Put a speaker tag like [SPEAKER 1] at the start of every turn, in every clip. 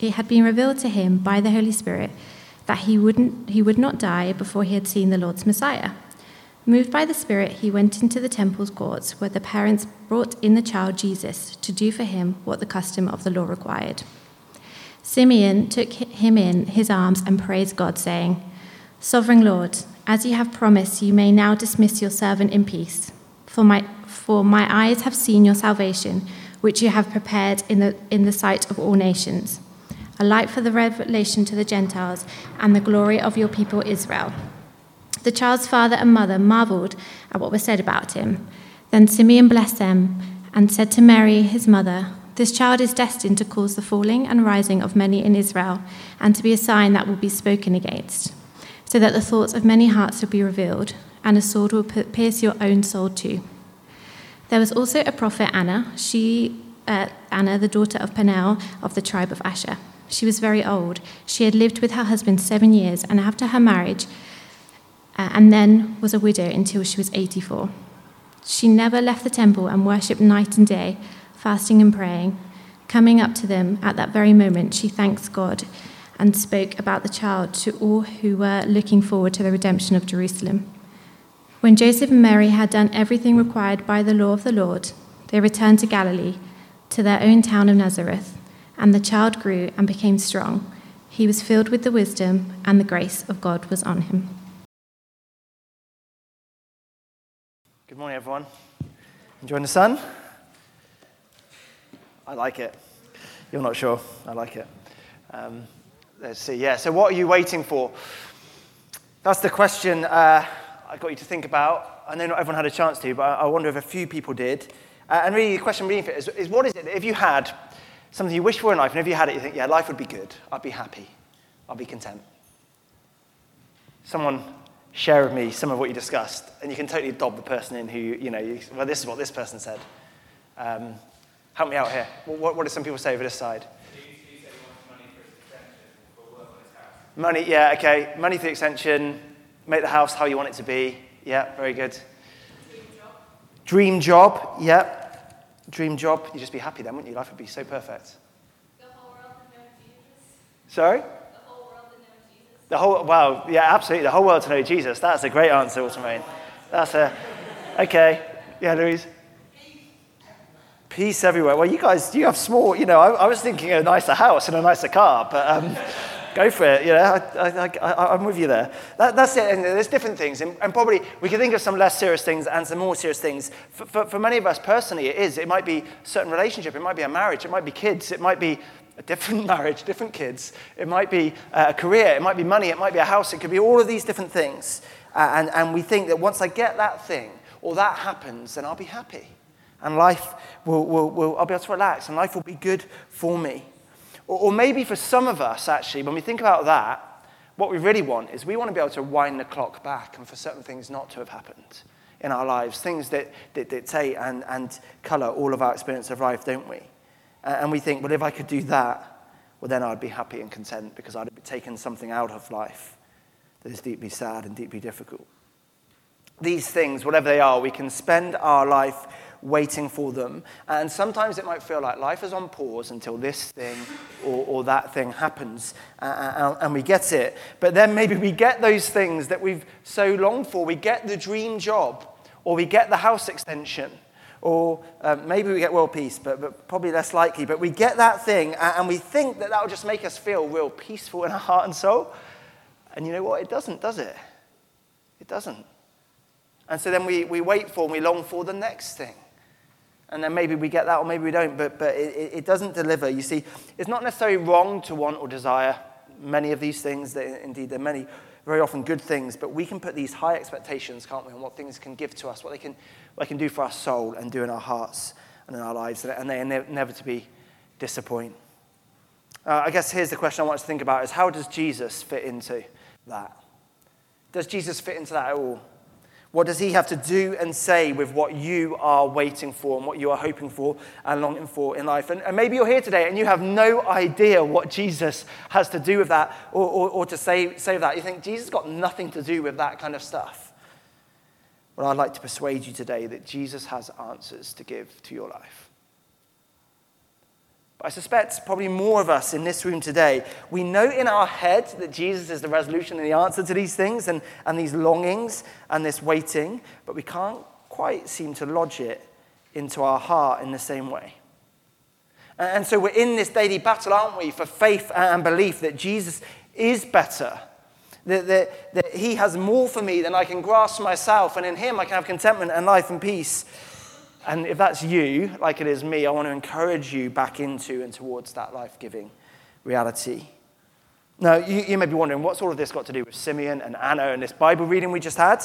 [SPEAKER 1] It had been revealed to him by the Holy Spirit that he, wouldn't, he would not die before he had seen the Lord's Messiah. Moved by the Spirit, he went into the temple's courts where the parents brought in the child Jesus to do for him what the custom of the law required. Simeon took him in his arms and praised God, saying, Sovereign Lord, as you have promised, you may now dismiss your servant in peace. For my, for my eyes have seen your salvation, which you have prepared in the, in the sight of all nations, a light for the revelation to the Gentiles and the glory of your people Israel. The child's father and mother marveled at what was said about him. Then Simeon blessed them and said to Mary, his mother, This child is destined to cause the falling and rising of many in Israel, and to be a sign that will be spoken against, so that the thoughts of many hearts will be revealed, and a sword will pierce your own soul too. There was also a prophet, Anna, she, uh, Anna, the daughter of Penuel of the tribe of Asher. She was very old. She had lived with her husband seven years, and after her marriage, uh, and then was a widow until she was 84. She never left the temple and worshipped night and day, fasting and praying. Coming up to them at that very moment, she thanks God and spoke about the child to all who were looking forward to the redemption of Jerusalem. When Joseph and Mary had done everything required by the law of the Lord, they returned to Galilee, to their own town of Nazareth, and the child grew and became strong. He was filled with the wisdom, and the grace of God was on him.
[SPEAKER 2] Good morning, everyone. Enjoying the sun? I like it. You're not sure. I like it. Um, let's see. Yeah, so what are you waiting for? That's the question uh, I got you to think about. I know not everyone had a chance to, but I wonder if a few people did. Uh, and really, the question beneath it is, is what is it if you had something you wish for in life, and if you had it, you think, yeah, life would be good. I'd be happy. I'd be content. Someone share with me some of what you discussed, and you can totally dob the person in who, you know, you, well, this is what this person said. Um, help me out here. What, what did some people say over this side? Money, yeah, okay. Money for the extension, make the house how you want it to be. Yeah, very good. Dream job. Dream job, yeah. Dream job, you'd just be happy then, wouldn't you? Life would be so perfect.
[SPEAKER 3] The whole world to know Jesus.
[SPEAKER 2] Sorry? The whole, wow, yeah, absolutely. The whole world to know Jesus. That's a great answer, Ultimain. That's a, okay. Yeah, Louise? Peace. Peace everywhere. Well, you guys, you have small, you know, I, I was thinking a nicer house and a nicer car, but um, go for it. You know, I, am with you there. That, that's it. And there's different things. And, and, probably we can think of some less serious things and some more serious things. For, for, for many of us personally, it is. It might be a certain relationship. It might be a marriage. It might be kids. It might be a different marriage, different kids. It might be uh, a career, it might be money, it might be a house, it could be all of these different things. Uh, and, and we think that once I get that thing or that happens, then I'll be happy. And life will, will, will I'll be able to relax and life will be good for me. Or, or maybe for some of us, actually, when we think about that, what we really want is we want to be able to wind the clock back and for certain things not to have happened in our lives, things that, that dictate and, and color all of our experience of life, don't we? And we think, well, if I could do that, well, then I'd be happy and content because I'd have taken something out of life that is deeply sad and deeply difficult. These things, whatever they are, we can spend our life waiting for them. And sometimes it might feel like life is on pause until this thing or, or that thing happens uh, and we get it. But then maybe we get those things that we've so longed for. We get the dream job or we get the house extension or um, maybe we get world peace, but, but, probably less likely. But we get that thing, and we think that that will just make us feel real peaceful in our heart and soul. And you know what? It doesn't, does it? It doesn't. And so then we, we wait for and we long for the next thing. And then maybe we get that, or maybe we don't, but, but it, it doesn't deliver. You see, it's not necessarily wrong to want or desire many of these things. Indeed, there are many very often good things, but we can put these high expectations, can't we, on what things can give to us, what they can, what they can do for our soul and do in our hearts and in our lives, and they are never inevitably disappoint. Uh, I guess here's the question I want us to think about is how does Jesus fit into that? Does Jesus fit into that at all? What does he have to do and say with what you are waiting for and what you are hoping for and longing for in life? And, and maybe you're here today and you have no idea what Jesus has to do with that or, or, or to say, say that. You think Jesus got nothing to do with that kind of stuff. Well, I'd like to persuade you today that Jesus has answers to give to your life. But I suspect probably more of us in this room today, we know in our head that Jesus is the resolution and the answer to these things and, and these longings and this waiting, but we can't quite seem to lodge it into our heart in the same way. And so we're in this daily battle, aren't we, for faith and belief that Jesus is better, that, that, that He has more for me than I can grasp myself, and in Him I can have contentment and life and peace. And if that's you, like it is me, I want to encourage you back into and towards that life giving reality. Now, you, you, may be wondering, what's all of this got to do with Simeon and Anna and this Bible reading we just had?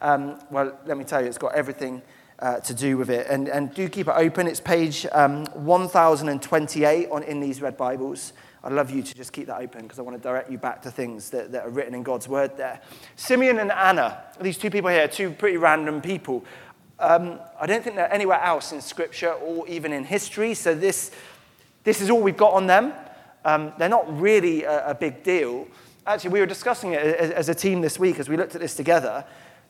[SPEAKER 2] Um, well, let me tell you, it's got everything uh, to do with it. And, and do keep it open. It's page um, 1028 on, in these red Bibles. I'd love you to just keep that open because I want to direct you back to things that, that are written in God's word there. Simeon and Anna, these two people here, two pretty random people. Um, I don't think they're anywhere else in Scripture or even in history, so this, this is all we've got on them. Um, they're not really a, a, big deal. Actually, we were discussing it as, as a team this week as we looked at this together.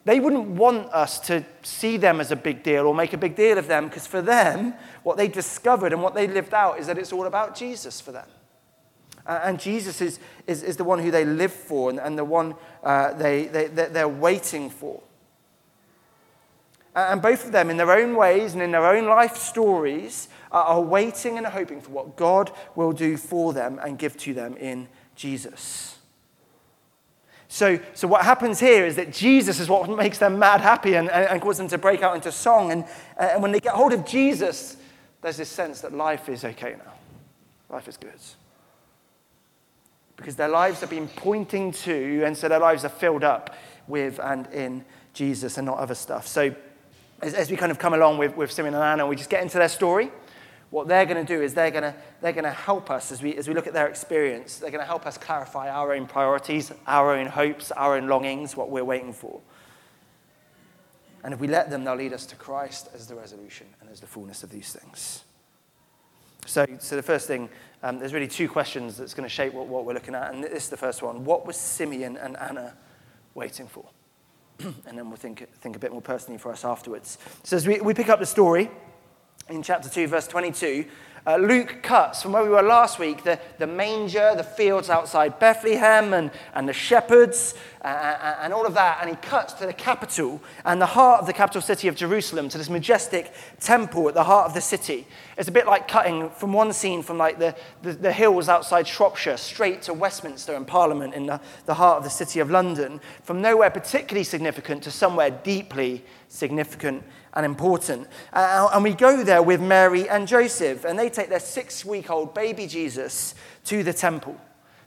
[SPEAKER 2] They wouldn't want us to see them as a big deal or make a big deal of them because for them, what they discovered and what they lived out is that it's all about Jesus for them. And Jesus is, is, is the one who they live for and, and the one uh, they, they, they're waiting for. Uh, and both of them, in their own ways and in their own life stories, uh, are waiting and hoping for what God will do for them and give to them in Jesus. So, so what happens here is that Jesus is what makes them mad happy and, and, and causes them to break out into song. And, and when they get hold of Jesus, there's this sense that life is okay now. Life is good. Because their lives have been pointing to, and so their lives are filled up with and in Jesus and not other stuff. So as, as we kind of come along with, with Simeon and Anna, we just get into their story. What they're going to do is they're going to, they're going to help us as we, as we look at their experience. They're going to help us clarify our own priorities, our own hopes, our own longings, what we're waiting for. And if we let them, they'll lead us to Christ as the resolution and as the fullness of these things. So, so the first thing, um, there's really two questions that's going to shape what, what we're looking at. And this is the first one. What was Simeon and Anna waiting for? and then we'll think, think a bit more personally for us afterwards. So as we, we pick up the story in chapter 2, verse 22, uh, Luke cuts from where we were last week the, the manger, the fields outside Bethlehem, and, and the shepherds, uh, and all of that, and he cuts to the capital and the heart of the capital city of Jerusalem, to this majestic temple at the heart of the city. It's a bit like cutting from one scene from like the, the, the hills outside Shropshire straight to Westminster and Parliament in the, the heart of the city of London, from nowhere particularly significant to somewhere deeply significant and important. Uh, and we go there with Mary and Joseph, and they take their six week old baby Jesus to the temple.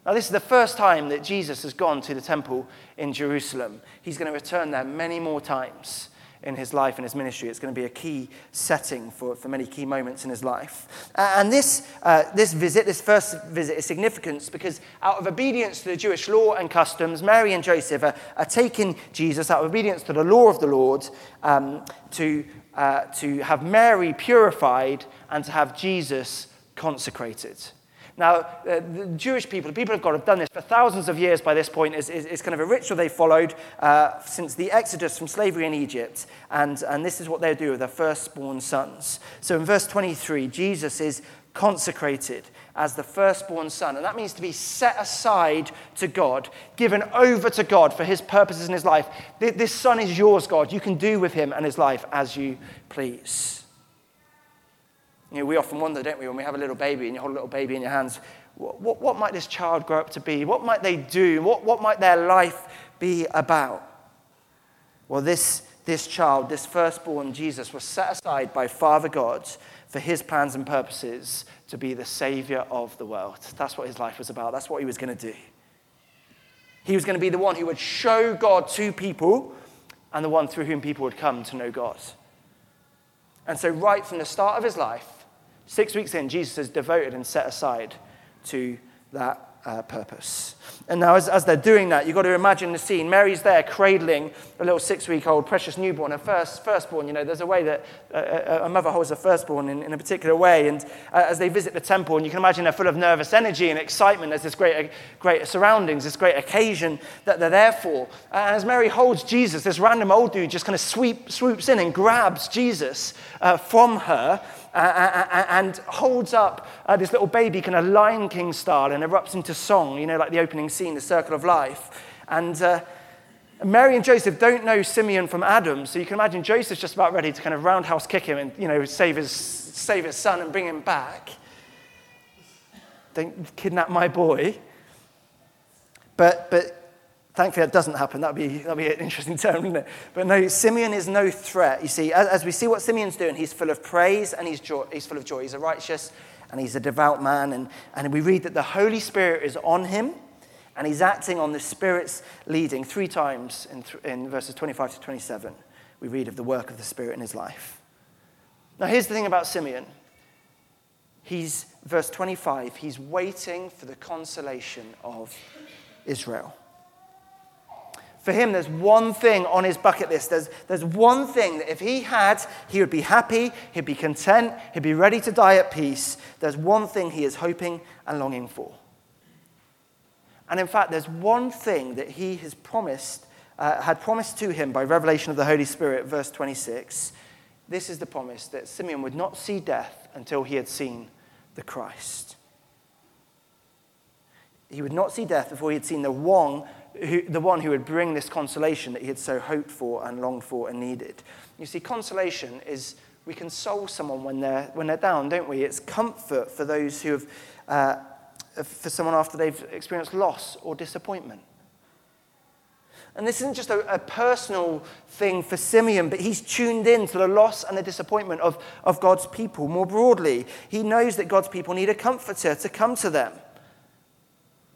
[SPEAKER 2] Now, this is the first time that Jesus has gone to the temple in Jerusalem. He's going to return there many more times in his life and his ministry. It's going to be a key setting for, for many key moments in his life. And this, uh, this visit, this first visit, is significant because out of obedience to the Jewish law and customs, Mary and Joseph are, are taking Jesus out of obedience to the law of the Lord um, to, uh, to have Mary purified and to have Jesus consecrated. Now, uh, the Jewish people, the people of God, have done this for thousands of years by this point. It's, it's kind of a ritual they've followed uh, since the exodus from slavery in Egypt. And, and this is what they do with their firstborn sons. So in verse 23, Jesus is consecrated as the firstborn son. And that means to be set aside to God, given over to God for his purposes in his life. This son is yours, God. You can do with him and his life as you please. You know, we often wonder, don't we, when we have a little baby and you hold a little baby in your hands, what, what, what might this child grow up to be? What might they do? What, what might their life be about? Well, this, this child, this firstborn Jesus, was set aside by Father God for his plans and purposes to be the Savior of the world. That's what his life was about. That's what he was going to do. He was going to be the one who would show God to people and the one through whom people would come to know God. And so, right from the start of his life, Six weeks in, Jesus is devoted and set aside to that uh, purpose. And now, as, as they're doing that, you've got to imagine the scene. Mary's there cradling a little six week old precious newborn, her first, firstborn. You know, there's a way that a, a mother holds a firstborn in, in a particular way. And uh, as they visit the temple, and you can imagine they're full of nervous energy and excitement. There's this great, great surroundings, this great occasion that they're there for. And as Mary holds Jesus, this random old dude just kind of sweep, swoops in and grabs Jesus uh, from her and holds up uh, this little baby, kind of Lion King style, and erupts into song, you know, like the opening scene, the circle of life. And uh, Mary and Joseph don't know Simeon from Adam, so you can imagine Joseph's just about ready to kind of roundhouse kick him and, you know, save his, save his son and bring him back. Don't kidnap my boy. But, but Thankfully, that doesn't happen. That'd be, that'd be an interesting term, wouldn't it? But no, Simeon is no threat. You see, as, as we see what Simeon's doing, he's full of praise and he's, joy, he's full of joy. He's a righteous and he's a devout man. And, and we read that the Holy Spirit is on him and he's acting on the Spirit's leading. Three times in, th- in verses 25 to 27, we read of the work of the Spirit in his life. Now, here's the thing about Simeon. He's, verse 25, he's waiting for the consolation of Israel. For him, there's one thing on his bucket list. There's, there's one thing that if he had, he would be happy, he'd be content, he'd be ready to die at peace. There's one thing he is hoping and longing for. And in fact, there's one thing that he has promised, uh, had promised to him by revelation of the Holy Spirit, verse 26. This is the promise that Simeon would not see death until he had seen the Christ. He would not see death before he had seen the one who, the one who would bring this consolation that he had so hoped for and longed for and needed. You see, consolation is we console someone when they're, when they're down, don't we? It's comfort for those who have, uh, for someone after they've experienced loss or disappointment. And this isn't just a, a, personal thing for Simeon, but he's tuned in to the loss and the disappointment of, of God's people more broadly. He knows that God's people need a comforter to come to them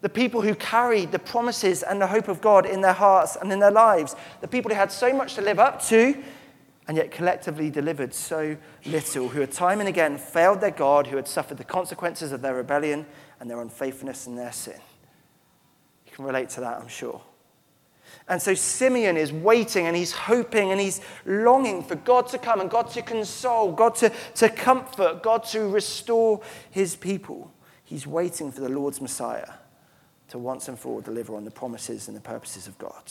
[SPEAKER 2] the people who carried the promises and the hope of God in their hearts and in their lives, the people who had so much to live up to and yet collectively delivered so little, who had time and again failed their God, who had suffered the consequences of their rebellion and their unfaithfulness and their sin. You can relate to that, I'm sure. And so Simeon is waiting and he's hoping and he's longing for God to come and God to console, God to, to comfort, God to restore his people. He's waiting for the Lord's Messiah to once and for all deliver on the promises and the purposes of God.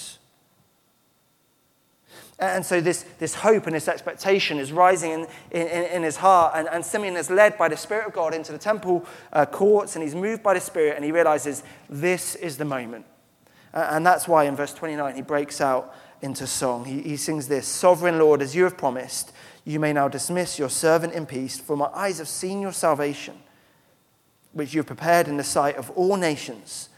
[SPEAKER 2] And so this, this hope and this expectation is rising in, in, in his heart. And, and, Simeon is led by the Spirit of God into the temple uh, courts, and he's moved by the Spirit, and he realizes this is the moment. Uh, and that's why in verse 29 he breaks out into song. He, he sings this Sovereign Lord, as you have promised, you may now dismiss your servant in peace, for my eyes have seen your salvation, which you have prepared in the sight of all nations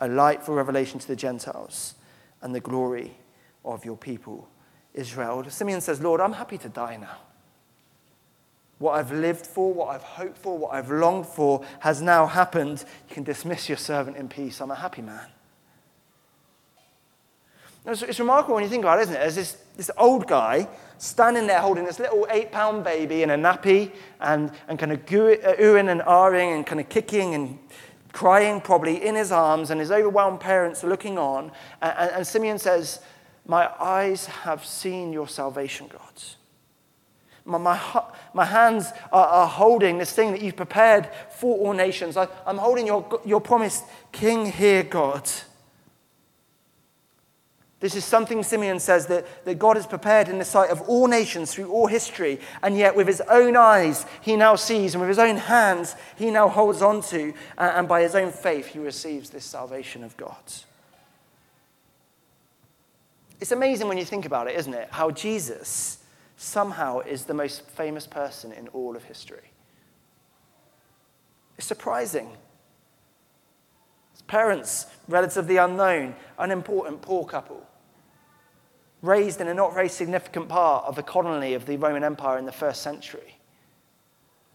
[SPEAKER 2] a light for revelation to the Gentiles and the glory of your people, Israel. Simeon says, Lord, I'm happy to die now. What I've lived for, what I've hoped for, what I've longed for has now happened. You can dismiss your servant in peace. I'm a happy man. It's, it's remarkable when you think about it, isn't it? There's this, this old guy standing there holding this little eight pound baby in a nappy and, and kind of uh, oohing and ahhing and kind of kicking and crying probably in his arms, and his overwhelmed parents are looking on. And, and Simeon says, My eyes have seen your salvation, God. My, my, my hands are, are, holding this thing that you've prepared for all nations. I, I'm holding your, your promised king here, God. This is something Simeon says that, that God has prepared in the sight of all nations through all history, and yet with his own eyes he now sees, and with his own hands he now holds on to, uh, and by his own faith he receives this salvation of God. It's amazing when you think about it, isn't it? How Jesus somehow is the most famous person in all of history. It's surprising. His parents, relatively unknown, unimportant, poor couple raised in a not very significant part of the colony of the Roman Empire in the first century.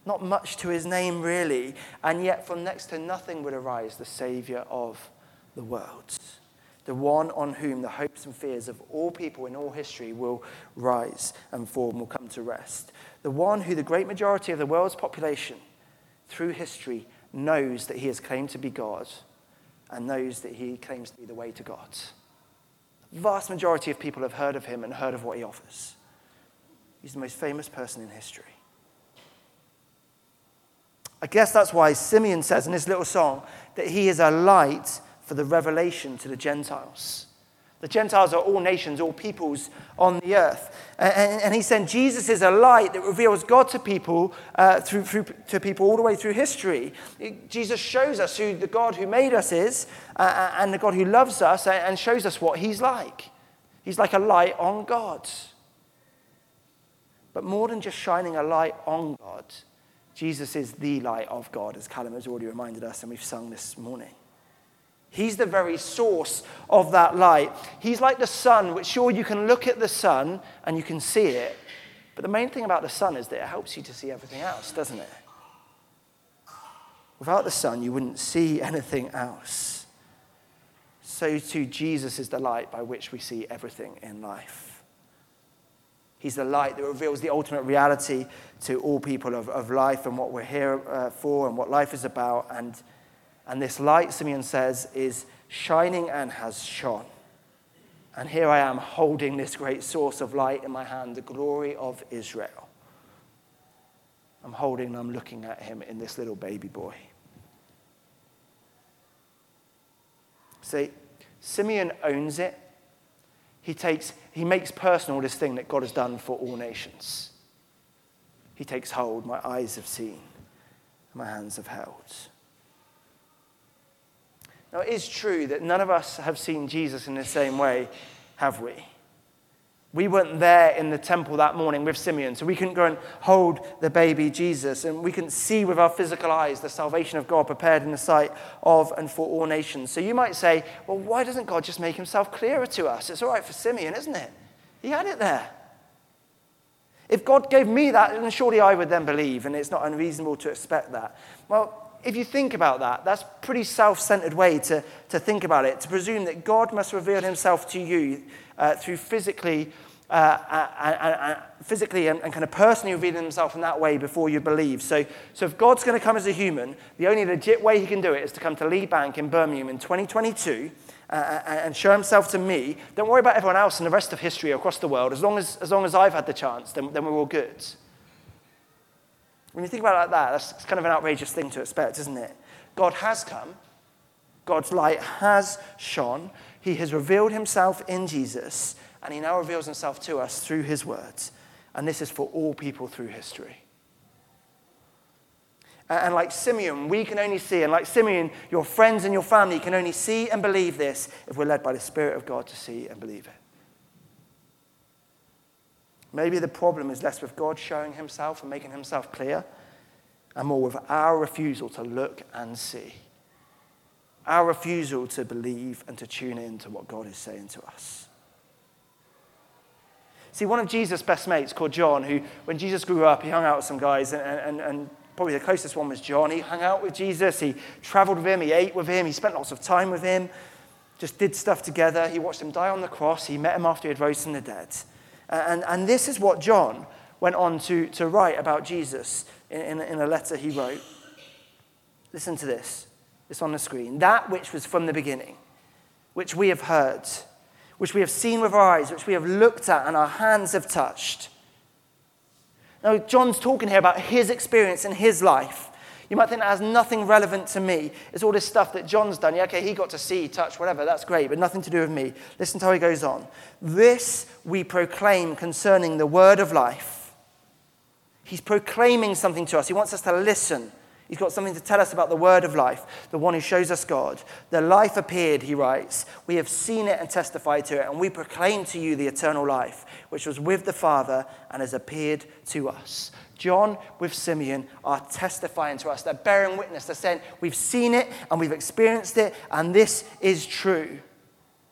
[SPEAKER 2] Not much to his name, really, and yet from next to nothing would arise the Saviour of the world, the one on whom the hopes and fears of all people in all history will rise and form, will come to rest, the one who the great majority of the world's population through history knows that he has claimed to be God and knows that he claims to be the way to God. Vast majority of people have heard of him and heard of what he offers. He's the most famous person in history. I guess that's why Simeon says in his little song that he is a light for the revelation to the Gentiles. The Gentiles are all nations, all peoples on the earth. And, and he said Jesus is a light that reveals God to people, uh, through, through, to people all the way through history. Jesus shows us who the God who made us is uh, uh, and the God who loves us and shows us what he's like. He's like a light on God. But more than just shining a light on God, Jesus is the light of God, as Callum has already reminded us and we've sung this morning. He's the very source of that light. He's like the sun, which sure you can look at the sun and you can see it. But the main thing about the sun is that it helps you to see everything else, doesn't it? Without the sun, you wouldn't see anything else. So too, Jesus is the light by which we see everything in life. He's the light that reveals the ultimate reality to all people of, of life and what we're here uh, for and what life is about. And and this light, Simeon says, is shining and has shone. And here I am holding this great source of light in my hand, the glory of Israel. I'm holding and I'm looking at him in this little baby boy. See, Simeon owns it. He, takes, he makes personal this thing that God has done for all nations. He takes hold. My eyes have seen, my hands have held. Now, it is true that none of us have seen Jesus in the same way, have we? We weren't there in the temple that morning with Simeon, so we couldn't go and hold the baby Jesus, and we couldn't see with our physical eyes the salvation of God prepared in the sight of and for all nations. So you might say, well, why doesn't God just make himself clearer to us? It's all right for Simeon, isn't it? He had it there. If God gave me that, then surely I would then believe, and it's not unreasonable to expect that. Well, if you think about that, that's a pretty self centered way to, to think about it, to presume that God must reveal himself to you uh, through physically. Uh, uh, uh, physically and, and, kind of personally revealing himself in that way before you believe. So, so if God's going to come as a human, the only legit way he can do it is to come to Lee Bank in Birmingham in 2022 uh, uh, and show himself to me. Don't worry about everyone else and the rest of history across the world. As long as, as, long as I've had the chance, then, then we're all good. When you think about it like that, that's kind of an outrageous thing to expect, isn't it? God has come, God's light has shone, He has revealed Himself in Jesus, and He now reveals Himself to us through His words. And this is for all people through history. And like Simeon, we can only see, and like Simeon, your friends and your family can only see and believe this if we're led by the Spirit of God to see and believe it. Maybe the problem is less with God showing himself and making himself clear, and more with our refusal to look and see. Our refusal to believe and to tune in to what God is saying to us. See, one of Jesus' best mates called John, who, when Jesus grew up, he hung out with some guys, and, and, and probably the closest one was John. He hung out with Jesus, he traveled with him, he ate with him, he spent lots of time with him, just did stuff together. He watched him die on the cross, he met him after he had rose from the dead. And, and this is what John went on to, to write about Jesus in, in, in a letter he wrote. Listen to this. It's on the screen. That which was from the beginning, which we have heard, which we have seen with our eyes, which we have looked at and our hands have touched. Now, John's talking here about his experience in his life. You might think that has nothing relevant to me. It's all this stuff that John's done. Yeah, okay, he got to see, touch, whatever. That's great, but nothing to do with me. Listen to how he goes on. This we proclaim concerning the word of life. He's proclaiming something to us. He wants us to listen. He's got something to tell us about the word of life, the one who shows us God. The life appeared, he writes. We have seen it and testified to it, and we proclaim to you the eternal life, which was with the Father and has appeared to us. John with Simeon are testifying to us. They're bearing witness. They're saying, We've seen it and we've experienced it, and this is true.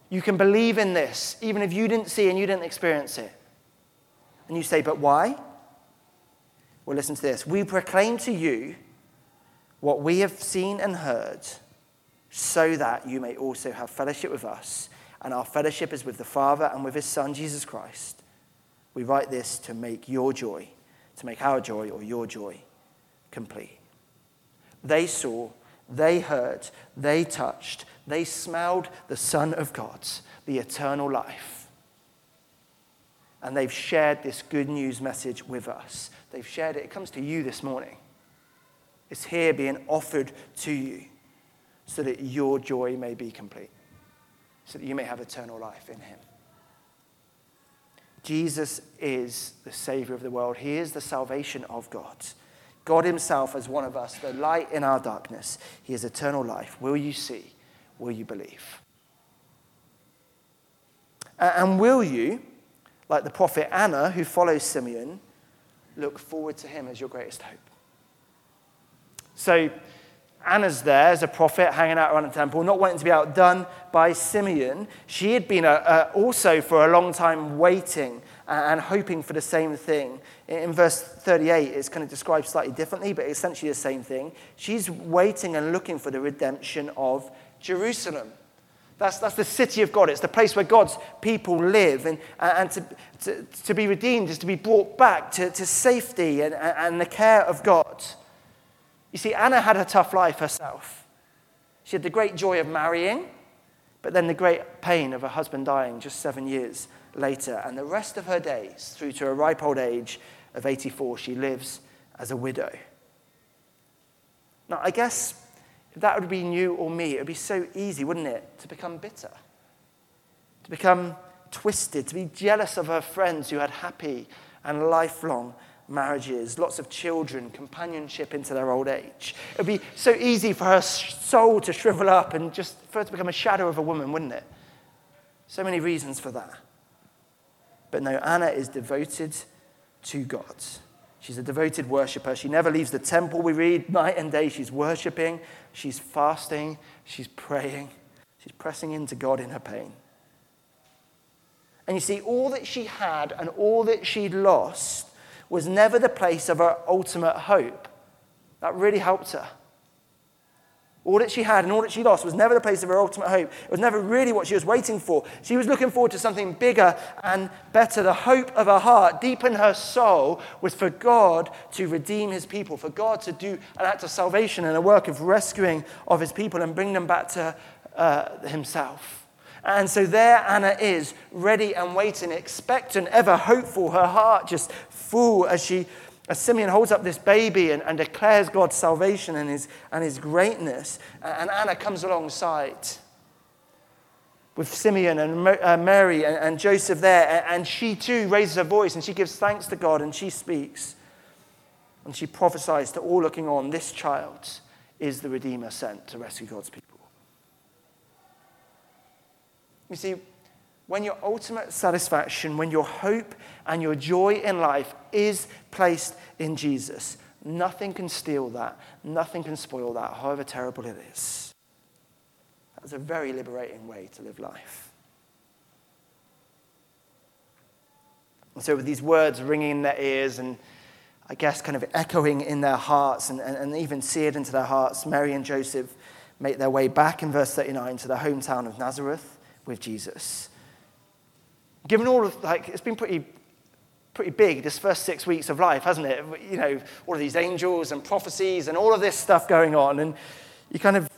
[SPEAKER 2] You can believe in this, even if you didn't see and you didn't experience it. And you say, But why? Well, listen to this. We proclaim to you what we have seen and heard, so that you may also have fellowship with us. And our fellowship is with the Father and with his Son, Jesus Christ. We write this to make your joy to make our joy or your joy complete. they saw, they heard, they touched, they smelled the Son of God, the eternal life. And they've shared this good news message with us. They've shared it. It comes to you this morning. It's here being offered to you so that your joy may be complete, so that you may have eternal life in Him. Jesus is the Savior of the world, He is the salvation of God. God Himself as one of us, the light in our darkness. He is eternal life. Will you see? Will you believe? And will you, like the prophet Anna, who follows Simeon, look forward to him as your greatest hope? So, Anna's there as a prophet hanging out around the temple, not wanting to be outdone by Simeon. She had been a, a, also for a long time waiting and hoping for the same thing. In verse 38, it's kind of described slightly differently, but essentially the same thing. She's waiting and looking for the redemption of Jerusalem. That's, that's the city of God. It's the place where God's people live. And, uh, and to, to, to be redeemed is to be brought back to, to safety and, and the care of God. You see, Anna had a tough life herself. She had the great joy of marrying, but then the great pain of her husband dying just seven years later. And the rest of her days, through to a ripe old age of 84, she lives as a widow. Now, I guess if that would be you or me, it would be so easy, wouldn't it, to become bitter, to become twisted, to be jealous of her friends who had happy and lifelong marriages, lots of children, companionship into their old age. It would be so easy for her soul to shrivel up and just for her to become a shadow of a woman, wouldn't it? So many reasons for that. But no, Anna is devoted to God. She's a devoted worshiper. She never leaves the temple, we read, night and day. She's worshiping, she's fasting, she's praying, she's pressing into God in her pain. And you see, all that she had and all that she'd lost was never the place of her ultimate hope. That really helped her. All that she had and all that she lost was never the place of her ultimate hope. It was never really what she was waiting for. She was looking forward to something bigger and better. The hope of her heart, deep in her soul, was for God to redeem his people, for God to do an act of salvation and a work of rescuing of his people and bring them back to uh, himself. And so there Anna is, ready and waiting, expectant, ever hopeful, her heart just full as she as Simeon holds up this baby and, and declares God's salvation and his, and his greatness, and Anna comes alongside with Simeon and uh, Mary and, and Joseph there, and she too raises her voice and she gives thanks to God and she speaks. And she prophesies to all looking on this child is the Redeemer sent to rescue God's people. You see, when your ultimate satisfaction, when your hope and your joy in life is placed in Jesus, nothing can steal that. Nothing can spoil that, however terrible it is. That's a very liberating way to live life. And so, with these words ringing in their ears and I guess kind of echoing in their hearts and, and, and even seared into their hearts, Mary and Joseph make their way back in verse 39 to their hometown of Nazareth with Jesus. Given all of, like, it's been pretty, pretty big this first six weeks of life, hasn't it? You know, all of these angels and prophecies and all of this stuff going on. And you kind of,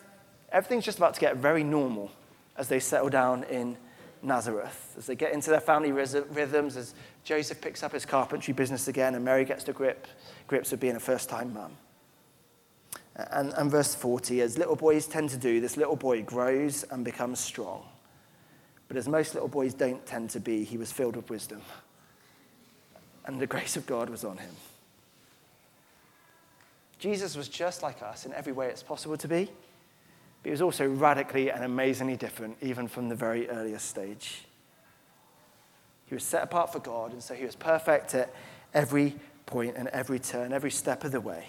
[SPEAKER 2] everything's just about to get very normal as they settle down in Nazareth, as they get into their family rhythms, as Joseph picks up his carpentry business again, and Mary gets to grip, grips with being a first time mum. And, and verse 40, as little boys tend to do, this little boy grows and becomes strong. But as most little boys don't tend to be, he was filled with wisdom. And the grace of God was on him. Jesus was just like us in every way it's possible to be, but he was also radically and amazingly different, even from the very earliest stage. He was set apart for God, and so he was perfect at every point and every turn, every step of the way.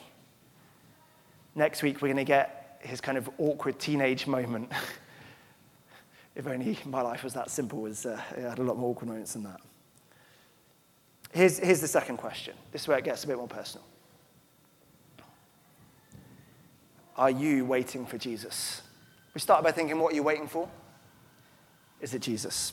[SPEAKER 2] Next week, we're going to get his kind of awkward teenage moment If only my life was that simple, as uh, I had a lot more awkward moments than that. Here's, here's the second question. This is where it gets a bit more personal. Are you waiting for Jesus? We start by thinking, what are you waiting for? Is it Jesus?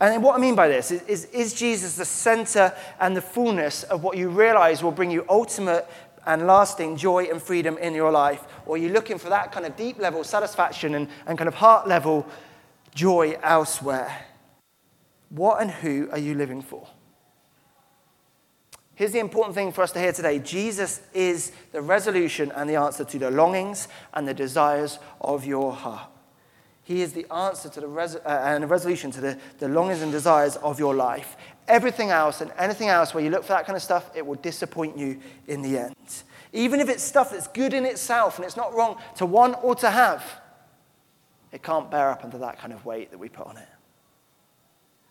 [SPEAKER 2] And what I mean by this is, is, is Jesus the center and the fullness of what you realize will bring you ultimate and lasting joy and freedom in your life? Or are you looking for that kind of deep level satisfaction and, and kind of heart level joy elsewhere? What and who are you living for? Here's the important thing for us to hear today Jesus is the resolution and the answer to the longings and the desires of your heart. He is the answer to the res- uh, and the resolution to the, the longings and desires of your life. Everything else and anything else where you look for that kind of stuff, it will disappoint you in the end. Even if it's stuff that's good in itself and it's not wrong to want or to have, it can't bear up under that kind of weight that we put on it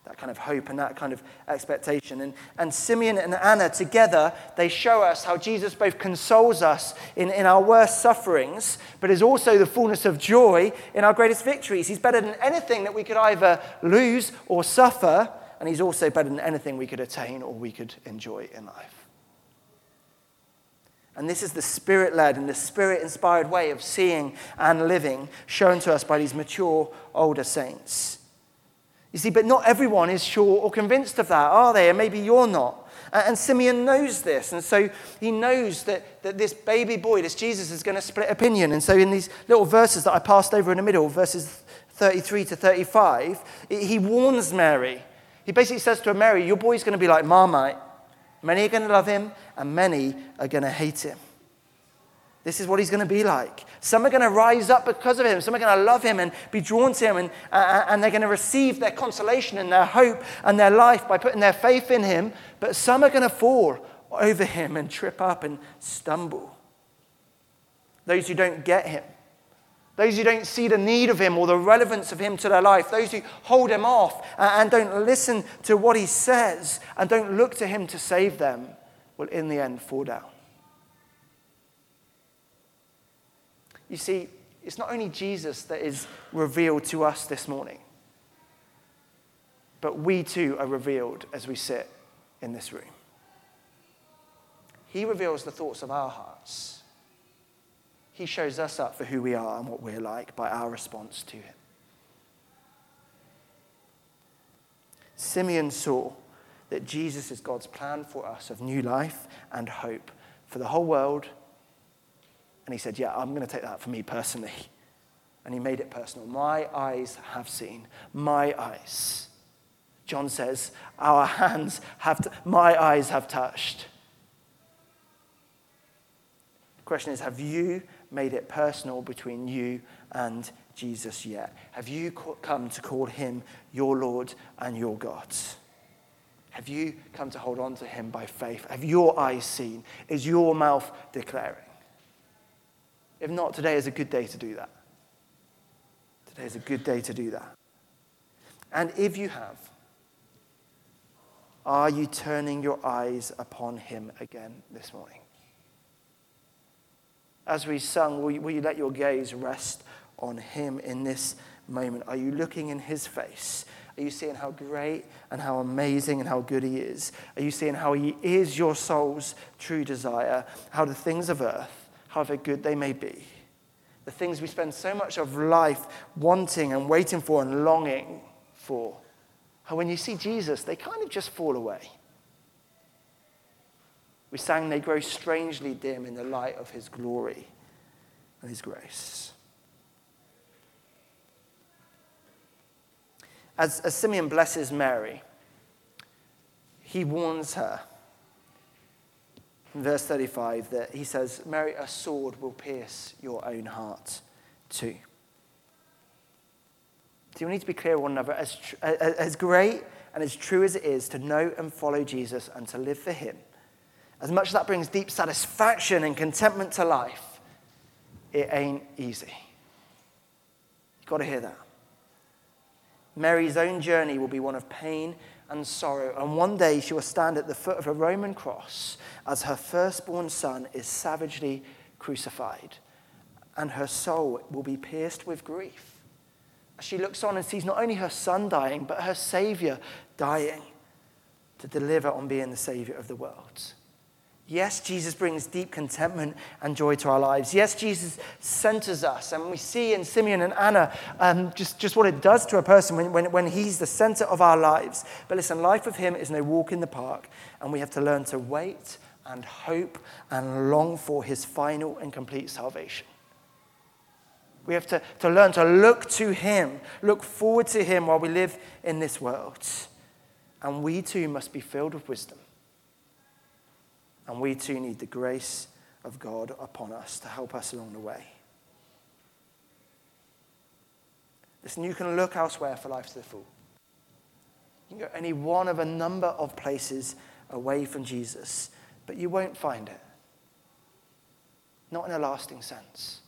[SPEAKER 2] that kind of hope and that kind of expectation. And, and Simeon and Anna together, they show us how Jesus both consoles us in, in our worst sufferings, but is also the fullness of joy in our greatest victories. He's better than anything that we could either lose or suffer, and he's also better than anything we could attain or we could enjoy in life. And this is the spirit led and the spirit inspired way of seeing and living shown to us by these mature older saints. You see, but not everyone is sure or convinced of that, are they? And maybe you're not. And Simeon knows this. And so he knows that, that this baby boy, this Jesus, is going to split opinion. And so in these little verses that I passed over in the middle, verses 33 to 35, he warns Mary. He basically says to Mary, your boy's going to be like Marmite. Many are going to love him, and many are going to hate him. This is what he's going to be like. Some are going to rise up because of him. Some are going to love him and be drawn to him, and, uh, and they're going to receive their consolation and their hope and their life by putting their faith in him. But some are going to fall over him and trip up and stumble. Those who don't get him, those who don't see the need of him or the relevance of him to their life, those who hold him off and don't listen to what he says and don't look to him to save them, will in the end fall down. You see, it's not only Jesus that is revealed to us this morning, but we too are revealed as we sit in this room. He reveals the thoughts of our hearts. He shows us up for who we are and what we're like by our response to Him. Simeon saw that Jesus is God's plan for us of new life and hope for the whole world and he said, Yeah, I'm going to take that for me personally. And he made it personal. My eyes have seen. My eyes. John says, Our hands have, t- my eyes have touched. The question is, have you made it personal between you and Jesus yet? Have you come to call him your Lord and your God? Have you come to hold on to him by faith? Have your eyes seen? Is your mouth declaring? If not, today is a good day to do that. Today is a good day to do that. And if you have, are you turning your eyes upon him again this morning? As we sung, will you, will you let your gaze rest on him in this moment? Are you looking in his face? Are you seeing how great and how amazing and how good he is? Are you seeing how he is your soul's true desire? How the things of earth however good they may be. The things we spend so much of life wanting and waiting for and longing for. And when you see Jesus, they kind of just fall away. We sang, they grow strangely dim in the light of his glory and his grace. As, as Simeon blesses Mary, he warns her in verse 35 that he says, Mary, a sword will pierce your own heart too. So we need to be clear one another? As, tr- as great and as true as it is to know and follow Jesus and to live for him, as much as that brings deep satisfaction and contentment to life, it ain't easy. You've got to hear that. Mary's own journey will be one of pain and sorrow. And one day she will stand at the foot of a Roman cross as her firstborn son is savagely crucified. And her soul will be pierced with grief. As she looks on and sees not only her son dying, but her Savior dying to deliver on being the Savior of the world. Yes, Jesus brings deep contentment and joy to our lives. Yes, Jesus centers us. And we see in Simeon and Anna um, just, just what it does to a person when, when, when he's the center of our lives. But listen, life with him is no walk in the park. And we have to learn to wait and hope and long for his final and complete salvation. We have to, to learn to look to him, look forward to him while we live in this world. And we too must be filled with wisdom. And we too need the grace of God upon us to help us along the way. Listen, you can look elsewhere for life to the full. You can go any one of a number of places away from Jesus, but you won't find it. Not in a lasting sense.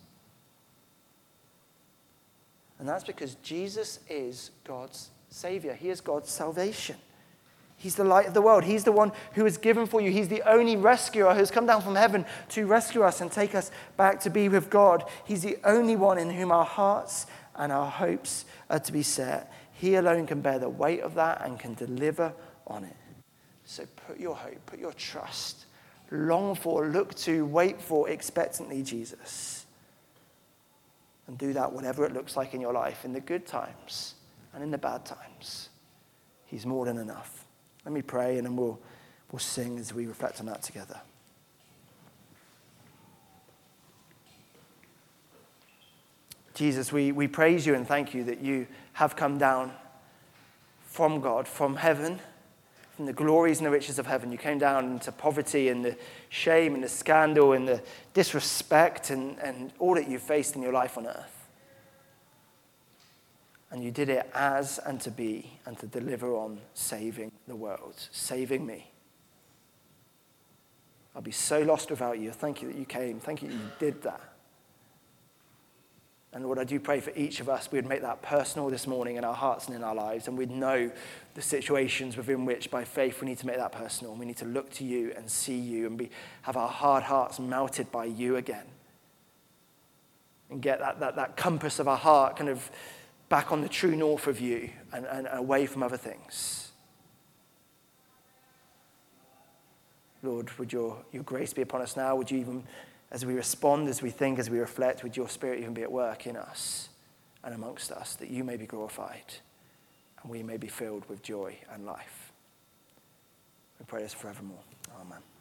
[SPEAKER 2] And that's because Jesus is God's Savior, He is God's salvation. He's the light of the world. He's the one who is given for you. He's the only rescuer who's come down from heaven to rescue us and take us back to be with God. He's the only one in whom our hearts and our hopes are to be set. He alone can bear the weight of that and can deliver on it. So put your hope, put your trust, long for, look to, wait for expectantly Jesus. And do that whatever it looks like in your life, in the good times and in the bad times. He's more than enough. Let me pray and then we'll, we'll sing as we reflect on that together. Jesus, we, we praise you and thank you that you have come down from God, from heaven, from the glories and the riches of heaven. You came down into poverty and the shame and the scandal and the disrespect and, and all that you faced in your life on earth. And you did it as and to be and to deliver on saving the world, saving me. I'll be so lost without you. Thank you that you came. Thank you that you did that. And Lord, I do pray for each of us, we'd make that personal this morning in our hearts and in our lives, and we'd know the situations within which, by faith, we need to make that personal. We need to look to you and see you and be, have our hard hearts melted by you again. And get that, that, that compass of our heart kind of back on the true north of you and, and away from other things. Lord, would your, your grace be upon us now? Would you even, as we respond, as we think, as we reflect, would your spirit even be at work in us and amongst us, that you may be glorified and we may be filled with joy and life? We pray this forevermore. Amen.